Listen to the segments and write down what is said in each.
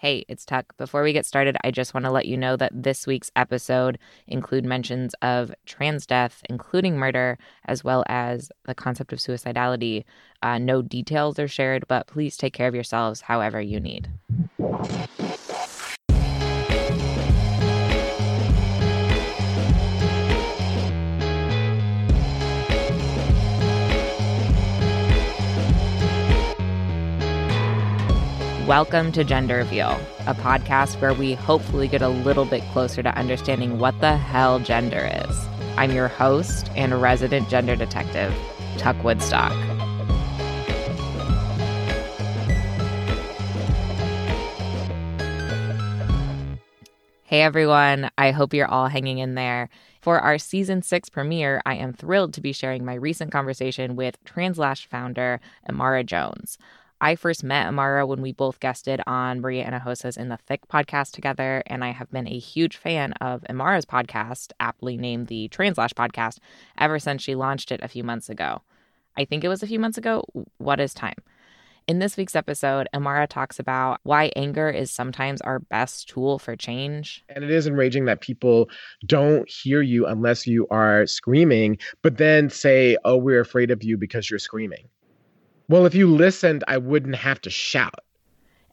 Hey, it's Tuck. Before we get started, I just want to let you know that this week's episode include mentions of trans death, including murder, as well as the concept of suicidality. Uh, no details are shared, but please take care of yourselves however you need. Welcome to Gender Reveal, a podcast where we hopefully get a little bit closer to understanding what the hell gender is. I'm your host and resident gender detective, Tuck Woodstock. Hey everyone, I hope you're all hanging in there. For our season six premiere, I am thrilled to be sharing my recent conversation with Translash founder Imara Jones. I first met Imara when we both guested on Maria Hinojosa's In the Thick podcast together, and I have been a huge fan of Imara's podcast, aptly named the Translash podcast, ever since she launched it a few months ago. I think it was a few months ago. What is time? In this week's episode, Imara talks about why anger is sometimes our best tool for change. And it is enraging that people don't hear you unless you are screaming, but then say, oh, we're afraid of you because you're screaming. Well, if you listened, I wouldn't have to shout.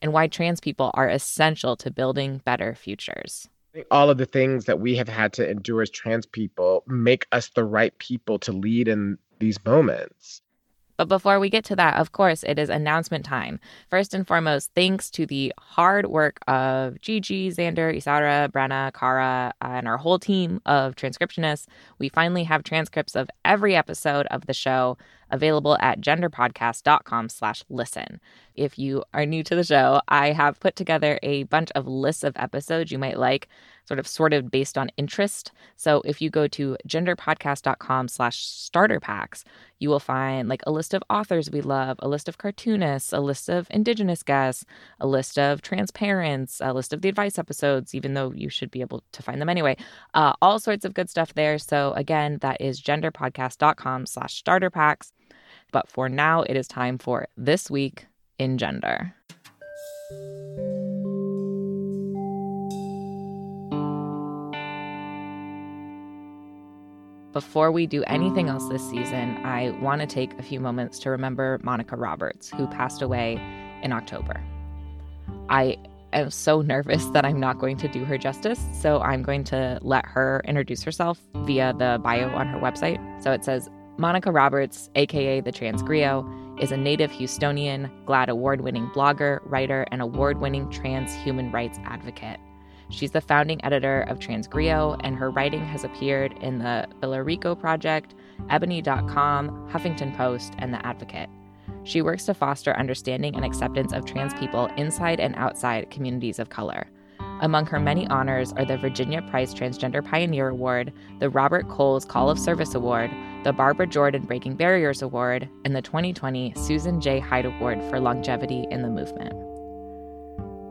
And why trans people are essential to building better futures. All of the things that we have had to endure as trans people make us the right people to lead in these moments. But before we get to that, of course, it is announcement time. First and foremost, thanks to the hard work of Gigi, Xander, Isara, Brenna, Kara, and our whole team of transcriptionists, we finally have transcripts of every episode of the show available at genderpodcast.com slash listen. If you are new to the show, I have put together a bunch of lists of episodes you might like, sort of sorted based on interest. So if you go to genderpodcast.com slash starter packs, you will find like a list of authors we love, a list of cartoonists, a list of indigenous guests, a list of transparents, a list of the advice episodes, even though you should be able to find them anyway. Uh, all sorts of good stuff there. So again, that is genderpodcast.com slash starter packs. But for now, it is time for This Week in Gender. Before we do anything else this season, I want to take a few moments to remember Monica Roberts, who passed away in October. I am so nervous that I'm not going to do her justice, so I'm going to let her introduce herself via the bio on her website. So it says Monica Roberts, aka the Trans Griot, is a native Houstonian, GLAAD award winning blogger, writer, and award winning trans human rights advocate. She's the founding editor of TransGriot, and her writing has appeared in the Bilerico Project, Ebony.com, Huffington Post, and The Advocate. She works to foster understanding and acceptance of trans people inside and outside communities of color. Among her many honors are the Virginia Prince Transgender Pioneer Award, the Robert Coles Call of Service Award, the Barbara Jordan Breaking Barriers Award, and the 2020 Susan J. Hyde Award for Longevity in the Movement.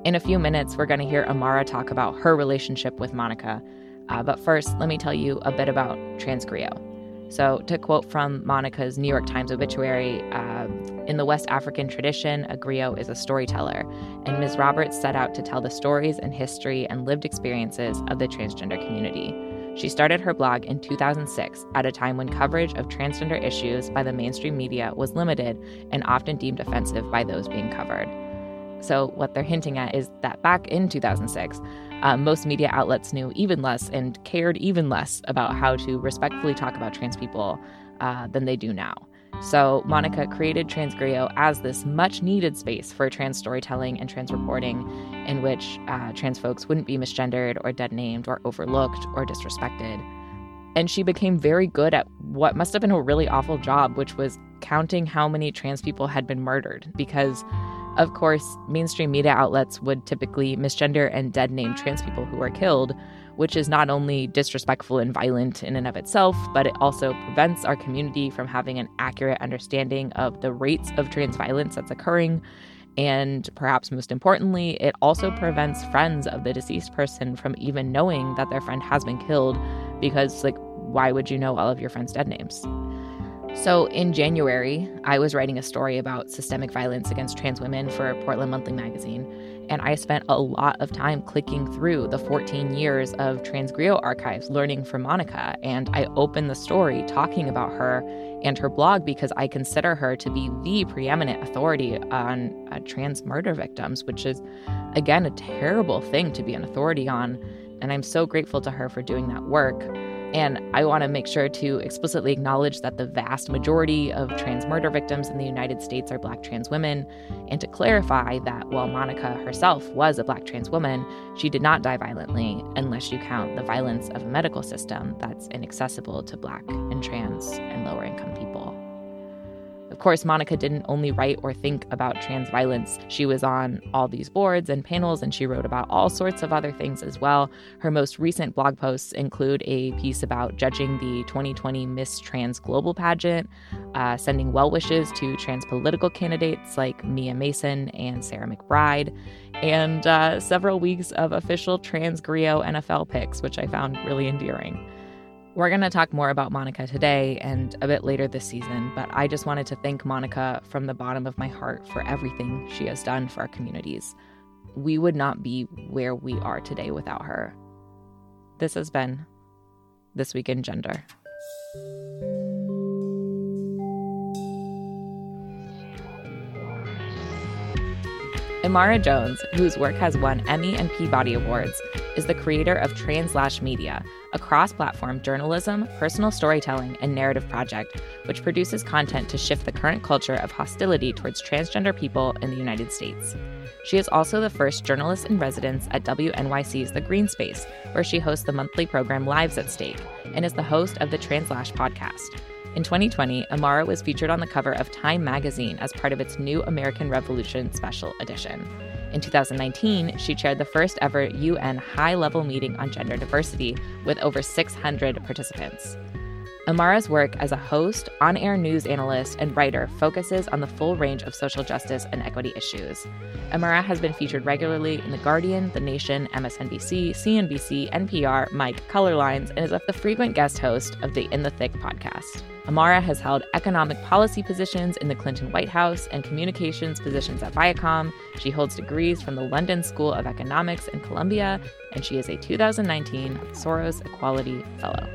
In a few minutes, we're going to hear Imara talk about her relationship with Monica. Uh, but first, let me tell you a bit about TransGriot. So, to quote from Monica's New York Times obituary, uh, in the West African tradition, a griot is a storyteller, and Ms. Roberts set out to tell the stories and history and lived experiences of the transgender community. She started her blog in 2006 at a time when coverage of transgender issues by the mainstream media was limited and often deemed offensive by those being covered. So, what they're hinting at is that back in 2006, uh, most media outlets knew even less and cared even less about how to respectfully talk about trans people uh, than they do now. So, Monica created Trans Griot as this much needed space for trans storytelling and trans reporting in which uh, trans folks wouldn't be misgendered or dead named or overlooked or disrespected. And she became very good at what must have been a really awful job, which was counting how many trans people had been murdered because of course, mainstream media outlets would typically misgender and dead name trans people who are killed, which is not only disrespectful and violent in and of itself, but it also prevents our community from having an accurate understanding of the rates of trans violence that's occurring. And perhaps most importantly, it also prevents friends of the deceased person from even knowing that their friend has been killed because, like, why would you know all of your friends' dead names? So, in January, I was writing a story about systemic violence against trans women for Portland Monthly Magazine. And I spent a lot of time clicking through the 14 years of TransGriot archives, learning from Monica. And I opened the story talking about her and her blog because I consider her to be the preeminent authority on uh, trans murder victims, which is, again, a terrible thing to be an authority on. And I'm so grateful to her for doing that work. And I want to make sure to explicitly acknowledge that the vast majority of trans murder victims in the United States are Black trans women, and to clarify that while Monica herself was a Black trans woman, she did not die violently unless you count the violence of a medical system that's inaccessible to Black and trans and lower income people. Of course, Monica didn't only write or think about trans violence. She was on all these boards and panels, and she wrote about all sorts of other things as well. Her most recent blog posts include a piece about judging the 2020 Miss Trans Global pageant, uh, sending well wishes to trans political candidates like Mia Mason and Sarah McBride, and uh, several weeks of official TransGriot NFL picks, which I found really endearing. We're going to talk more about Monica today and a bit later this season, but I just wanted to thank Monica from the bottom of my heart for everything she has done for our communities. We would not be where we are today without her. This has been This Week in Gender. Imara Jones, whose work has won Emmy and Peabody Awards, is the creator of Translash Media, a cross platform journalism, personal storytelling, and narrative project which produces content to shift the current culture of hostility towards transgender people in the United States. She is also the first journalist in residence at WNYC's The Greene Space, where she hosts the monthly program Lives at Stake and is the host of the Translash podcast. In 2020, Imara was featured on the cover of Time magazine as part of its New American Revolution special edition. In 2019, she chaired the first ever UN high level meeting on gender diversity with over 600 participants. Imara's work as a host, on air news analyst, and writer focuses on the full range of social justice and equity issues. Imara has been featured regularly in The Guardian, The Nation, MSNBC, CNBC, NPR, Mic, Color Lines, and is the frequent guest host of the In the Thick podcast. Imara has held economic policy positions in the Clinton White House and communications positions at Viacom. She holds degrees from the London School of Economics and Columbia, and she is a 2019 Soros Equality Fellow.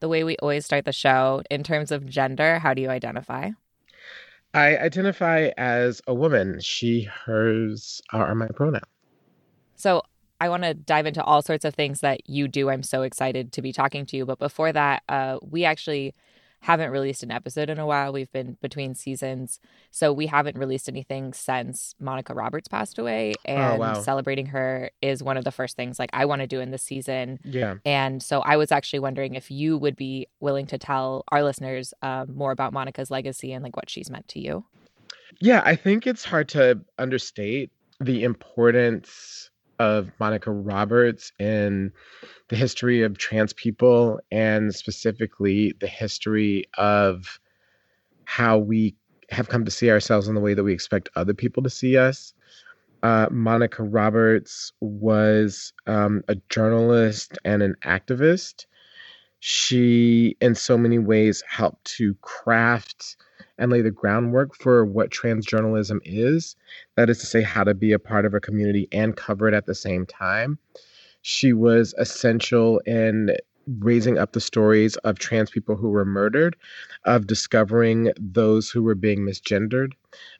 the way we always start the show in terms of gender. How do you identify? I identify as a woman. She, hers are my pronouns. So I want to dive into all sorts of things that you do. I'm so excited to be talking to you. But before that, uh, we actually haven't released an episode in a while. We've been between seasons. So we haven't released anything since Monica Roberts passed away. Oh, and oh, wow. celebrating her is one of the first things like I want to do in this season. Yeah. And so I was actually wondering if you would be willing to tell our listeners um, more about Monica's legacy and like what she's meant to you. Yeah, I think it's hard to understate the importance of Monica Roberts in the history of trans people and specifically the history of how we have come to see ourselves in the way that we expect other people to see us. Uh, Monica Roberts was um, a journalist and an activist. She, in so many ways, helped to craft and lay the groundwork for what trans journalism is. That is to say, how to be a part of a community and cover it at the same time. She was essential in raising up the stories of trans people who were murdered, of discovering those who were being misgendered,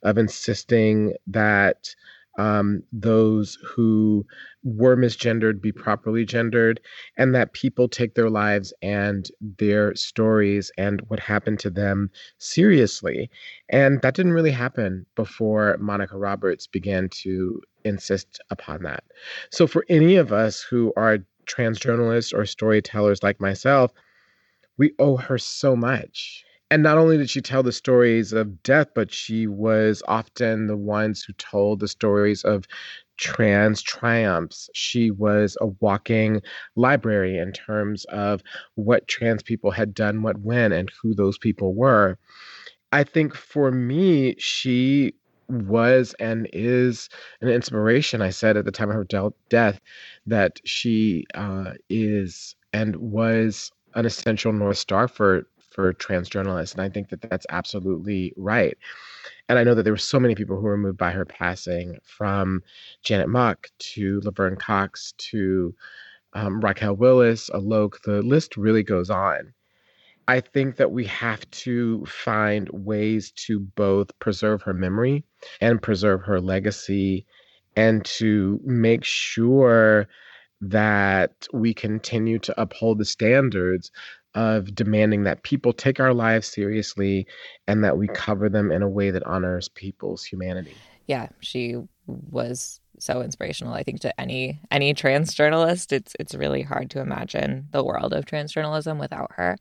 of insisting that um, those who were misgendered be properly gendered, and that people take their lives and their stories and what happened to them seriously. And that didn't really happen before Monica Roberts began to insist upon that. So, for any of us who are trans journalists or storytellers like myself, we owe her so much and not only did she tell the stories of death, but she was often the ones who told the stories of trans triumphs. She was a walking library in terms of what trans people had done, what when, and who those people were. I think for me, she was and is an inspiration. I said at the time of her death that she uh, is and was an essential North Star for for trans journalists. And I think that that's absolutely right. And I know that there were so many people who were moved by her passing, from Janet Mock to Laverne Cox to um, Raquel Willis, Alok. The list really goes on. I think that we have to find ways to both preserve her memory and preserve her legacy and to make sure that we continue to uphold the standards of demanding that people take our lives seriously and that we cover them in a way that honors people's humanity. Yeah, she was so inspirational I think to any any trans journalist. It's it's really hard to imagine the world of trans journalism without her.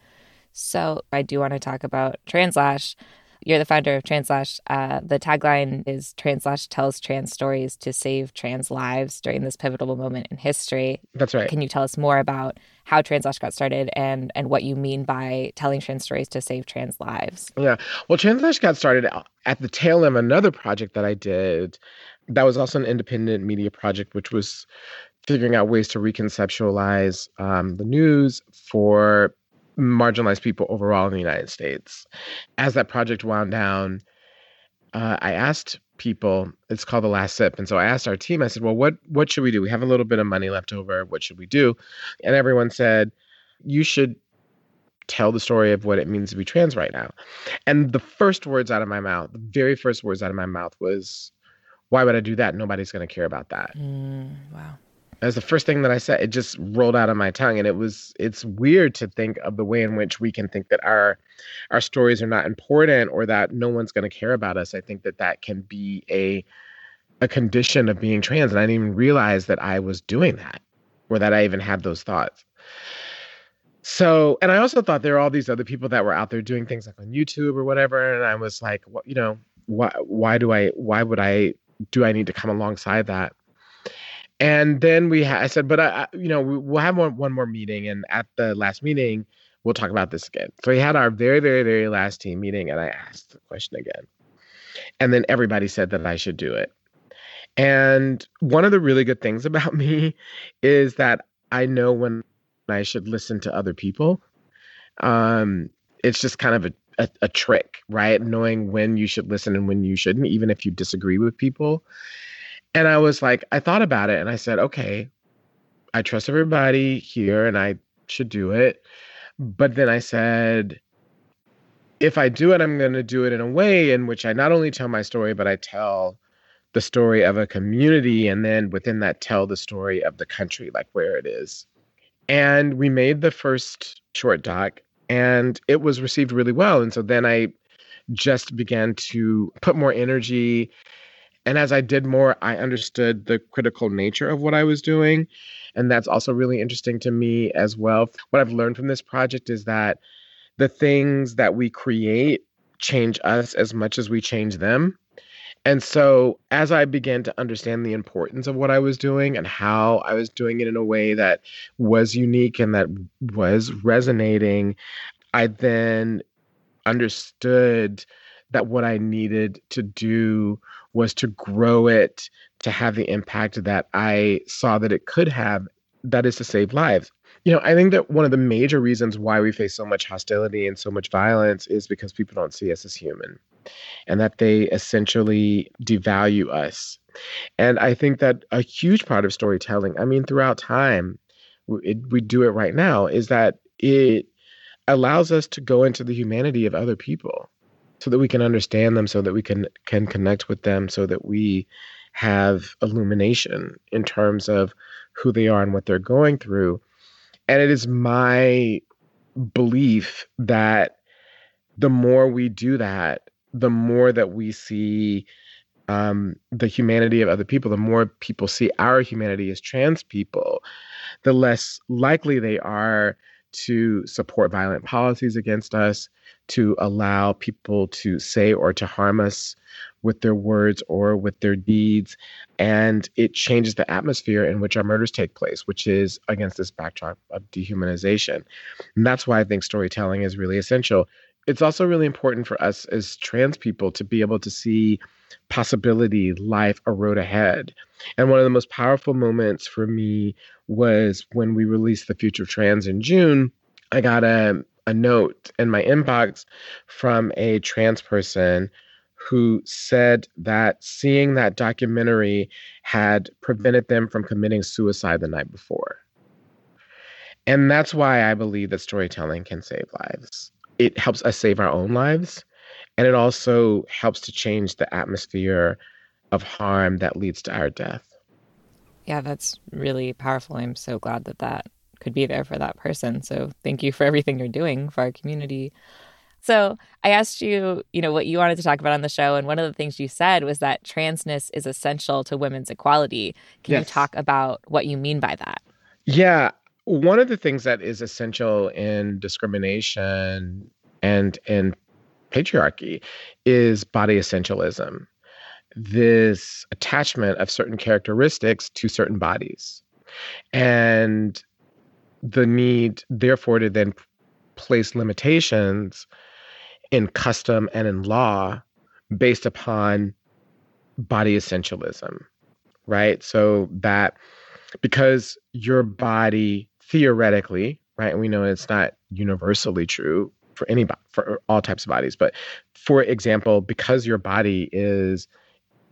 So, I do want to talk about Translash. You're the founder of Translash. Uh, the tagline is Translash tells trans stories to save trans lives during this pivotal moment in history. That's right. Can you tell us more about how Translash got started and and what you mean by telling trans stories to save trans lives? Yeah. Well, Translash got started at the tail end of another project that I did. That was also an independent media project, which was figuring out ways to reconceptualize um, the news for marginalized people overall in the United States. As that project wound down, uh, I asked people. It's called the Last Sip, and so I asked our team. I said, "Well, what what should we do? We have a little bit of money left over. What should we do?" And everyone said, "You should." Tell the story of what it means to be trans right now. And the first words out of my mouth, the very first words out of my mouth was, Why would I do that? Nobody's going to care about that. Mm, wow. Was the first thing that I said. It just rolled out of my tongue, and it was it's weird to think of the way in which we can think that our our stories are not important or that no one's going to care about us. I think that that can be a a condition of being trans, and I didn't even realize that I was doing that, or that I even had those thoughts. So, and I also thought there were all these other people that were out there doing things like on YouTube or whatever, and I was like, what, you know, why why do I why would I do I need to come alongside that? And then we, ha- I said, but I, you know, we'll have one, one more meeting, and at the last meeting, we'll talk about this again. So we had our very, very, very last team meeting, and I asked the question again, and then everybody said that I should do it. And one of the really good things about me is that I know when I should listen to other people. Um, it's just kind of a, a, a trick, right? Knowing when you should listen and when you shouldn't, even if you disagree with people. And I was like, I thought about it and I said, okay, I trust everybody here and I should do it. But then I said, if I do it, I'm going to do it in a way in which I not only tell my story, but I tell the story of a community. And then within that, tell the story of the country, like where it is. And we made the first short doc and it was received really well. And so then I just began to put more energy and as I did more, I understood the critical nature of what I was doing. And that's also really interesting to me as well. What I've learned from this project is that the things that we create change us as much as we change them. And so, as I began to understand the importance of what I was doing and how I was doing it in a way that was unique and that was resonating, I then understood that what I needed to do was to grow it to have the impact that I saw that it could have, that is to save lives. You know, I think that one of the major reasons why we face so much hostility and so much violence is because people don't see us as human and that they essentially devalue us. And I think that a huge part of storytelling, I mean, throughout time, it, we do it right now, is that it allows us to go into the humanity of other people so that we can understand them so that we can can connect with them so that we have illumination in terms of who they are and what they're going through. And it is my belief that the more we do that the more that we see um, the humanity of other people the more people see our humanity as trans people the less likely they are to support violent policies against us, to allow people to say or to harm us with their words or with their deeds. And it changes the atmosphere in which our murders take place, which is against this backdrop of dehumanization. And that's why I think storytelling is really essential. It's also really important for us as trans people to be able to see possibility, life, a road ahead. And one of the most powerful moments for me was when we released The Future Trans in June. I got a, a note in my inbox from a trans person who said that seeing that documentary had prevented them from committing suicide the night before. And that's why I believe that storytelling can save lives. It helps us save our own lives, and it also helps to change the atmosphere of harm that leads to our death. Yeah, that's really powerful. I'm so glad that that could be there for that person. So thank you for everything you're doing for our community. So I asked you, you know, what you wanted to talk about on the show, and one of the things you said was that transness is essential to women's equality. Can yes. you talk about what you mean by that? Yeah, one of the things that is essential in discrimination and in patriarchy is body essentialism. This attachment of certain characteristics to certain bodies. And the need, therefore, to then place limitations in custom and in law based upon body essentialism, right? So that because your body theoretically, right, we know it's not universally true for any for all types of bodies, but for example, because your body is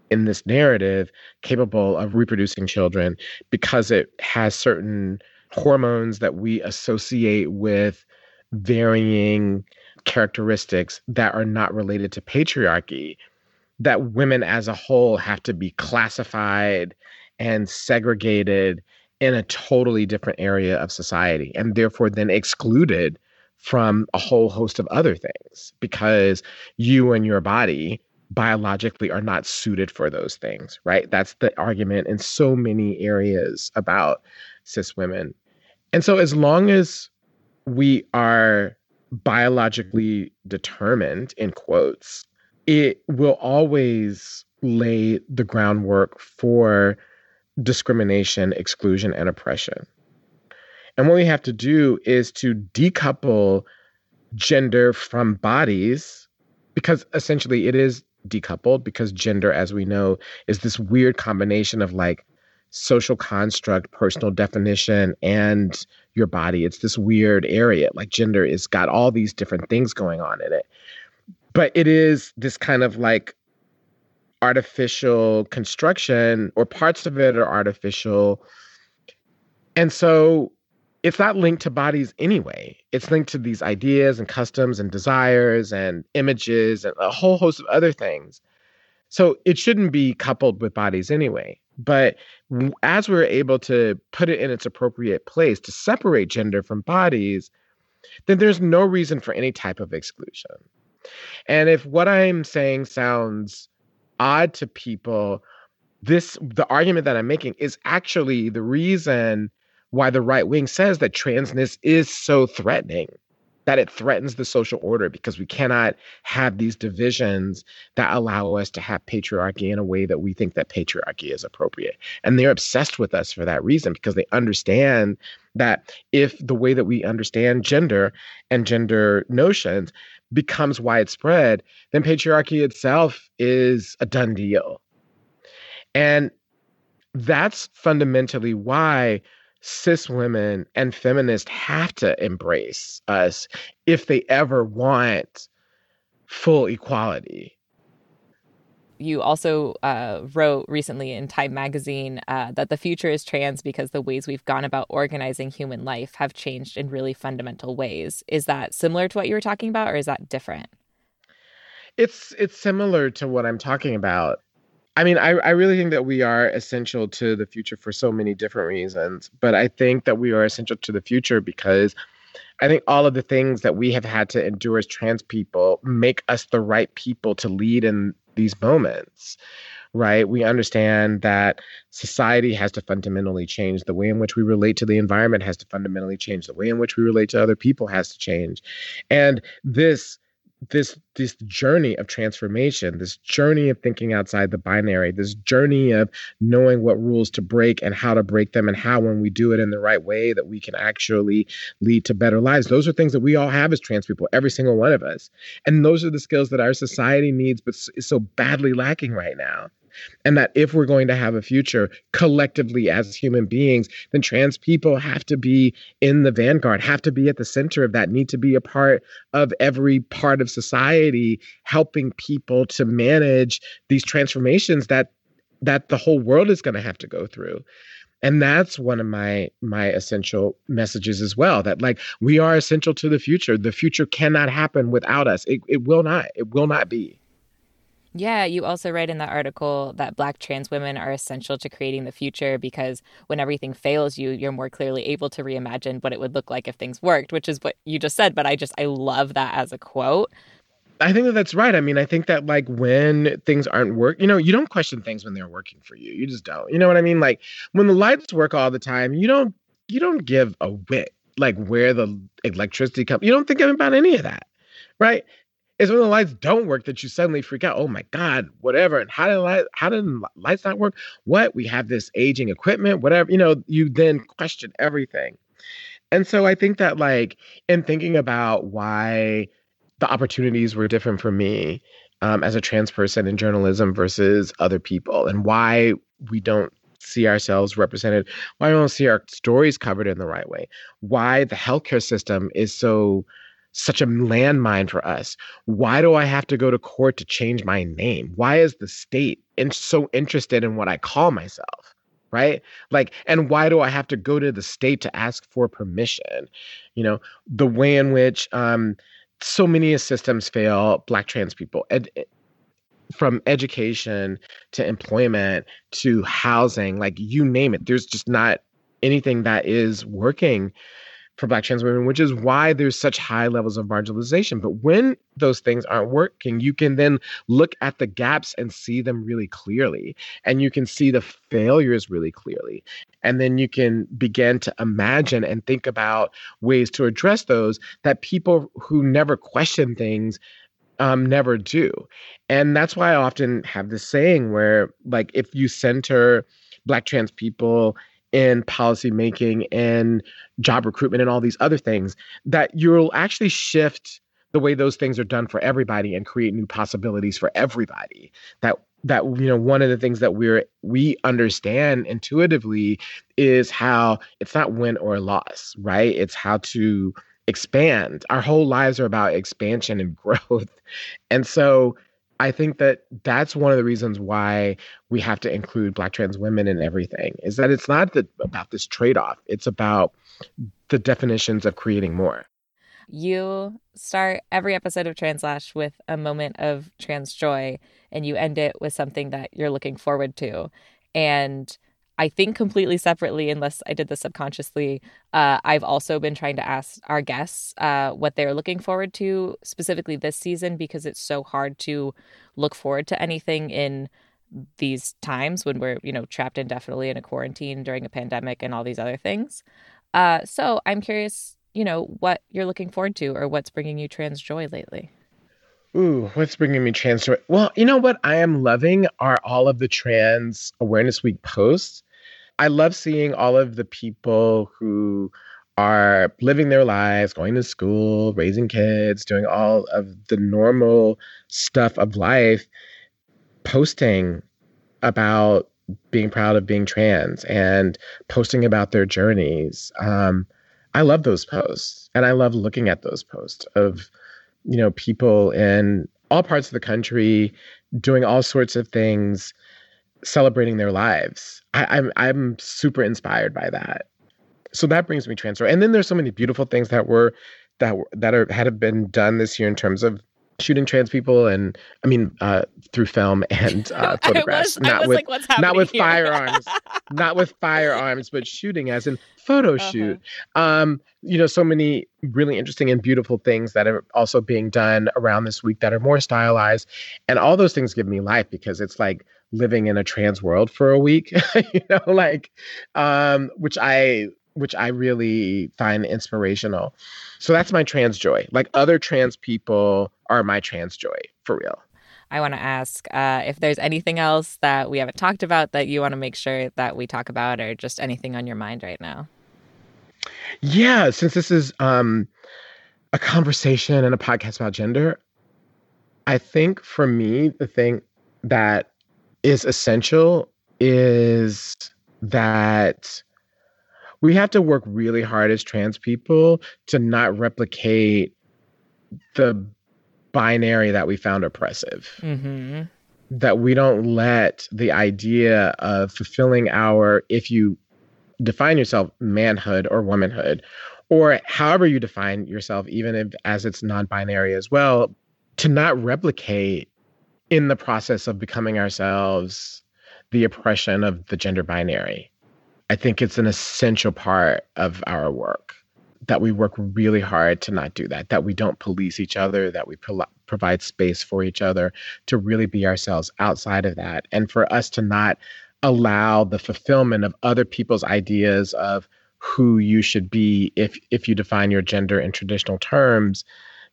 in this narrative capable of reproducing children because it has certain hormones that we associate with varying characteristics that are not related to patriarchy that women as a whole have to be classified and segregated in a totally different area of society and therefore then excluded from a whole host of other things because you and your body biologically are not suited for those things, right? That's the argument in so many areas about cis women. And so as long as we are biologically determined in quotes it will always lay the groundwork for discrimination exclusion and oppression and what we have to do is to decouple gender from bodies because essentially it is decoupled because gender as we know is this weird combination of like social construct personal definition and your body. It's this weird area. Like gender is got all these different things going on in it. But it is this kind of like artificial construction, or parts of it are artificial. And so it's not linked to bodies anyway. It's linked to these ideas and customs and desires and images and a whole host of other things. So it shouldn't be coupled with bodies anyway. But as we're able to put it in its appropriate place to separate gender from bodies, then there's no reason for any type of exclusion. And if what I'm saying sounds odd to people, this the argument that I'm making is actually the reason why the right wing says that transness is so threatening that it threatens the social order because we cannot have these divisions that allow us to have patriarchy in a way that we think that patriarchy is appropriate. And they're obsessed with us for that reason because they understand that if the way that we understand gender and gender notions becomes widespread, then patriarchy itself is a done deal. And that's fundamentally why cis women and feminists have to embrace us if they ever want full equality. You also uh, wrote recently in Time magazine uh, that the future is trans because the ways we've gone about organizing human life have changed in really fundamental ways. Is that similar to what you were talking about, or is that different? It's it's similar to what I'm talking about. I mean, I, I really think that we are essential to the future for so many different reasons. But I think that we are essential to the future because I think all of the things that we have had to endure as trans people make us the right people to lead in these moments, right? We understand that society has to fundamentally change. The way in which we relate to the environment has to fundamentally change. The way in which we relate to other people has to change. And this this this journey of transformation this journey of thinking outside the binary this journey of knowing what rules to break and how to break them and how when we do it in the right way that we can actually lead to better lives. Those are things that we all have as trans people every single one of us. And those are the skills that our society needs but is so badly lacking right now And that if we're going to have a future collectively as human beings, then trans people have to be in the vanguard, have to be at the center of that, need to be a part of every part of society, helping people to manage these transformations that that the whole world is going to have to go through. And that's one of my my essential messages as well that like we are essential to the future. The future cannot happen without us. It, it will not it will not be yeah, you also write in that article that Black trans women are essential to creating the future because when everything fails you, you're more clearly able to reimagine what it would look like if things worked, which is what you just said. But I just, I love that as a quote. I think that that's right. I mean, I think that like when things aren't work, you know, you don't question things when they're working for you. You just don't. You know what I mean? Like when the lights work all the time, you don't you don't give a whit like where the electricity comes. You don't think about any of that, right? It's when the lights don't work that you suddenly freak out. Oh my God, whatever. And how did light, how did lights not work? What? We have this aging equipment, whatever. You know, you then question everything. And so I think that like in thinking about why the opportunities were different for me um, as a trans person in journalism versus other people, and why we don't see ourselves represented, why we don't see our stories covered in the right way, why the healthcare system is so such a landmine for us. Why do I have to go to court to change my name? Why is the state in, so interested in what I call myself? Right? Like, and why do I have to go to the state to ask for permission? You know, the way in which um, so many systems fail black trans people ed- from education to employment to housing like you name it there's just not anything that is working for Black trans women, which is why there's such high levels of marginalization. But when those things aren't working, you can then look at the gaps and see them really clearly. And you can see the failures really clearly. And then you can begin to imagine and think about ways to address those that people who never question things um, never do. And that's why I often have this saying where, like, if you center Black trans people in policy making and job recruitment and all these other things that you'll actually shift the way those things are done for everybody and create new possibilities for everybody. That that you know one of the things that we're we understand intuitively is how it's not win or loss right? It's how to expand. Our whole lives are about expansion and growth. And so I think that that's one of the reasons why we have to include Black trans women in everything is that it's not the, about this trade off, it's about the definitions of creating more. You start every episode of Translash with a moment of trans joy, and you end it with something that you're looking forward to. And I think completely separately, unless I did this subconsciously. Uh, I've also been trying to ask our guests uh, what they're looking forward to specifically this season because it's so hard to look forward to anything in these times when we're, you know, trapped indefinitely in a quarantine during a pandemic and all these other things. Uh, so I'm curious, you know, what you're looking forward to or what's bringing you trans joy lately. Ooh, what's bringing me trans joy? Well, you know what I am loving are all of the Trans Awareness Week posts. I love seeing all of the people who are living their lives, going to school, raising kids, doing all of the normal stuff of life, posting about being proud of being trans and posting about their journeys. Um, I love those posts, and I love looking at those posts of you know people in all parts of the country doing all sorts of things celebrating their lives. I, am I'm, I'm super inspired by that. So that brings me transfer. And then there's so many beautiful things that were that were, that are had have been done this year in terms of shooting trans people and I mean uh, through film and uh, photographs, was, not with like, not with firearms, not with firearms, but shooting as in photo uh-huh. shoot. Um, you know, so many really interesting and beautiful things that are also being done around this week that are more stylized, and all those things give me life because it's like living in a trans world for a week, you know, like, um, which I which I really find inspirational. So that's my trans joy. Like other trans people are my trans joy for real. I want to ask uh, if there's anything else that we haven't talked about that you want to make sure that we talk about, or just anything on your mind right now. Yeah, since this is um, a conversation and a podcast about gender, I think for me the thing that is essential is that we have to work really hard as trans people to not replicate the binary that we found oppressive. Mm-hmm. That we don't let the idea of fulfilling our, if you define yourself, manhood or womanhood, or however you define yourself, even if as it's non binary as well, to not replicate in the process of becoming ourselves the oppression of the gender binary. I think it's an essential part of our work that we work really hard to not do that, that we don't police each other, that we pro- provide space for each other to really be ourselves outside of that. And for us to not allow the fulfillment of other people's ideas of who you should be if if you define your gender in traditional terms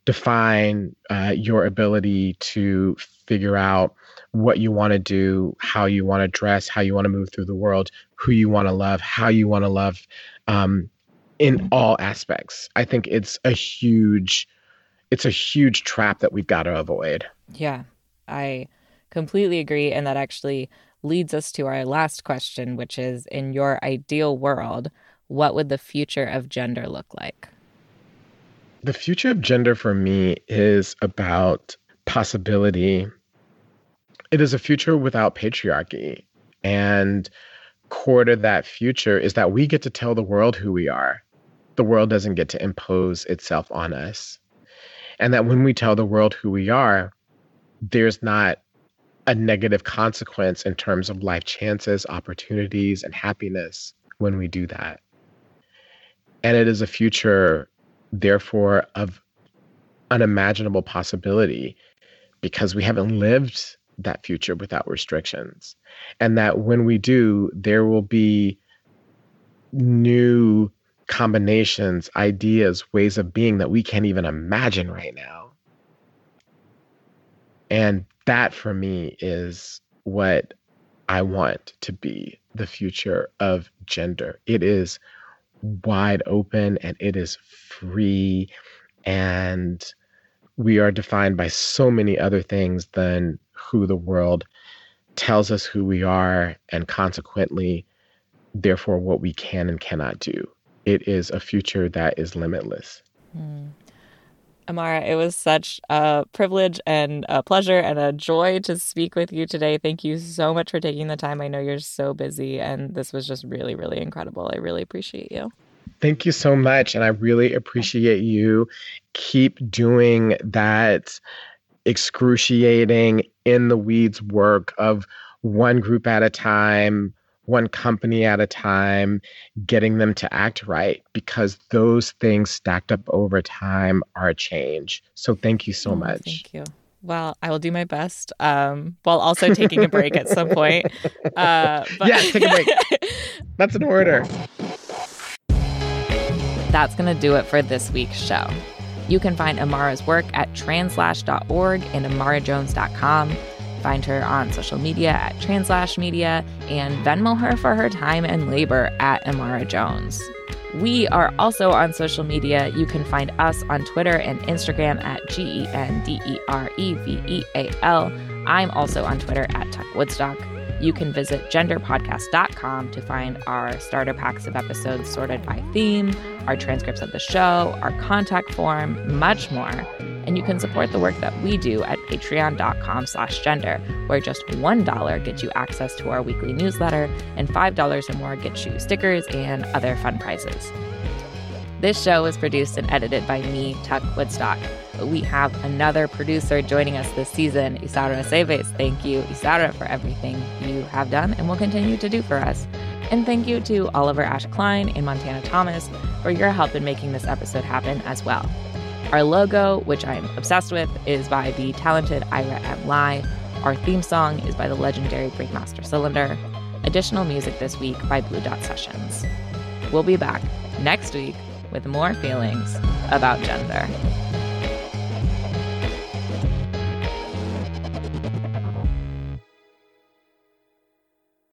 define uh, your ability to figure out what you want to do, how you want to dress, how you want to move through the world, who you want to love, how you want to love um, in all aspects. I think it's a huge it's a huge trap that we've got to avoid. Yeah. I completely agree and that actually leads us to our last question which is in your ideal world, what would the future of gender look like? The future of gender for me is about possibility. It is a future without patriarchy. And core to that future is that we get to tell the world who we are. The world doesn't get to impose itself on us. And that when we tell the world who we are, there's not a negative consequence in terms of life chances, opportunities, and happiness when we do that. And it is a future therefore of unimaginable possibility because we haven't lived that future without restrictions. And that when we do, there will be new combinations, ideas, ways of being that we can't even imagine right now. And that for me is what I want to be the future of gender. It is wide open and it is free and we are defined by so many other things than who the world tells us who we are and consequently therefore what we can and cannot do it is a future that is limitless mm. Imara, it was such a privilege and a pleasure and a joy to speak with you today. Thank you so much for taking the time. I know you're so busy, and this was just really, really incredible. I really appreciate you. Thank you so much. And I really appreciate you. Keep doing that excruciating in the weeds work of one group at a time, one company at a time, getting them to act right because those things stacked up over time are a change. So thank you so oh, much. Thank you. Well, I will do my best um, while also taking a break at some point. Uh, but... yeah, take a break. That's an order. That's going to do it for this week's show. You can find Imara's work at translash.org and imarajones.com. Find her on social media at Translash Media and Venmo her for her time and labor at Imara Jones. We are also on social media. You can find us on Twitter and Instagram at G E N D E R E V E A L. I'm also on Twitter at Tuck Woodstock. You can visit genderpodcast.com to find our starter packs of episodes sorted by theme, our transcripts of the show, our contact form, much more. And you can support the work that we do at patreon.com slash gender, where just $1 gets you access to our weekly newsletter, and $5 or more gets you stickers and other fun prizes. This show was produced and edited by me, Tuck Woodstock. We have another producer joining us this season, Isara Seves. Thank you, Isara, for everything you have done and will continue to do for us. And thank you to Oliver Ash Klein and Montana Thomas for your help in making this episode happen as well. Our logo, which I'm obsessed with, is by the talented Ira M. Lai. Our theme song is by the legendary Breakmaster Cylinder. Additional music this week by Blue Dot Sessions. We'll be back next week with more feelings about gender.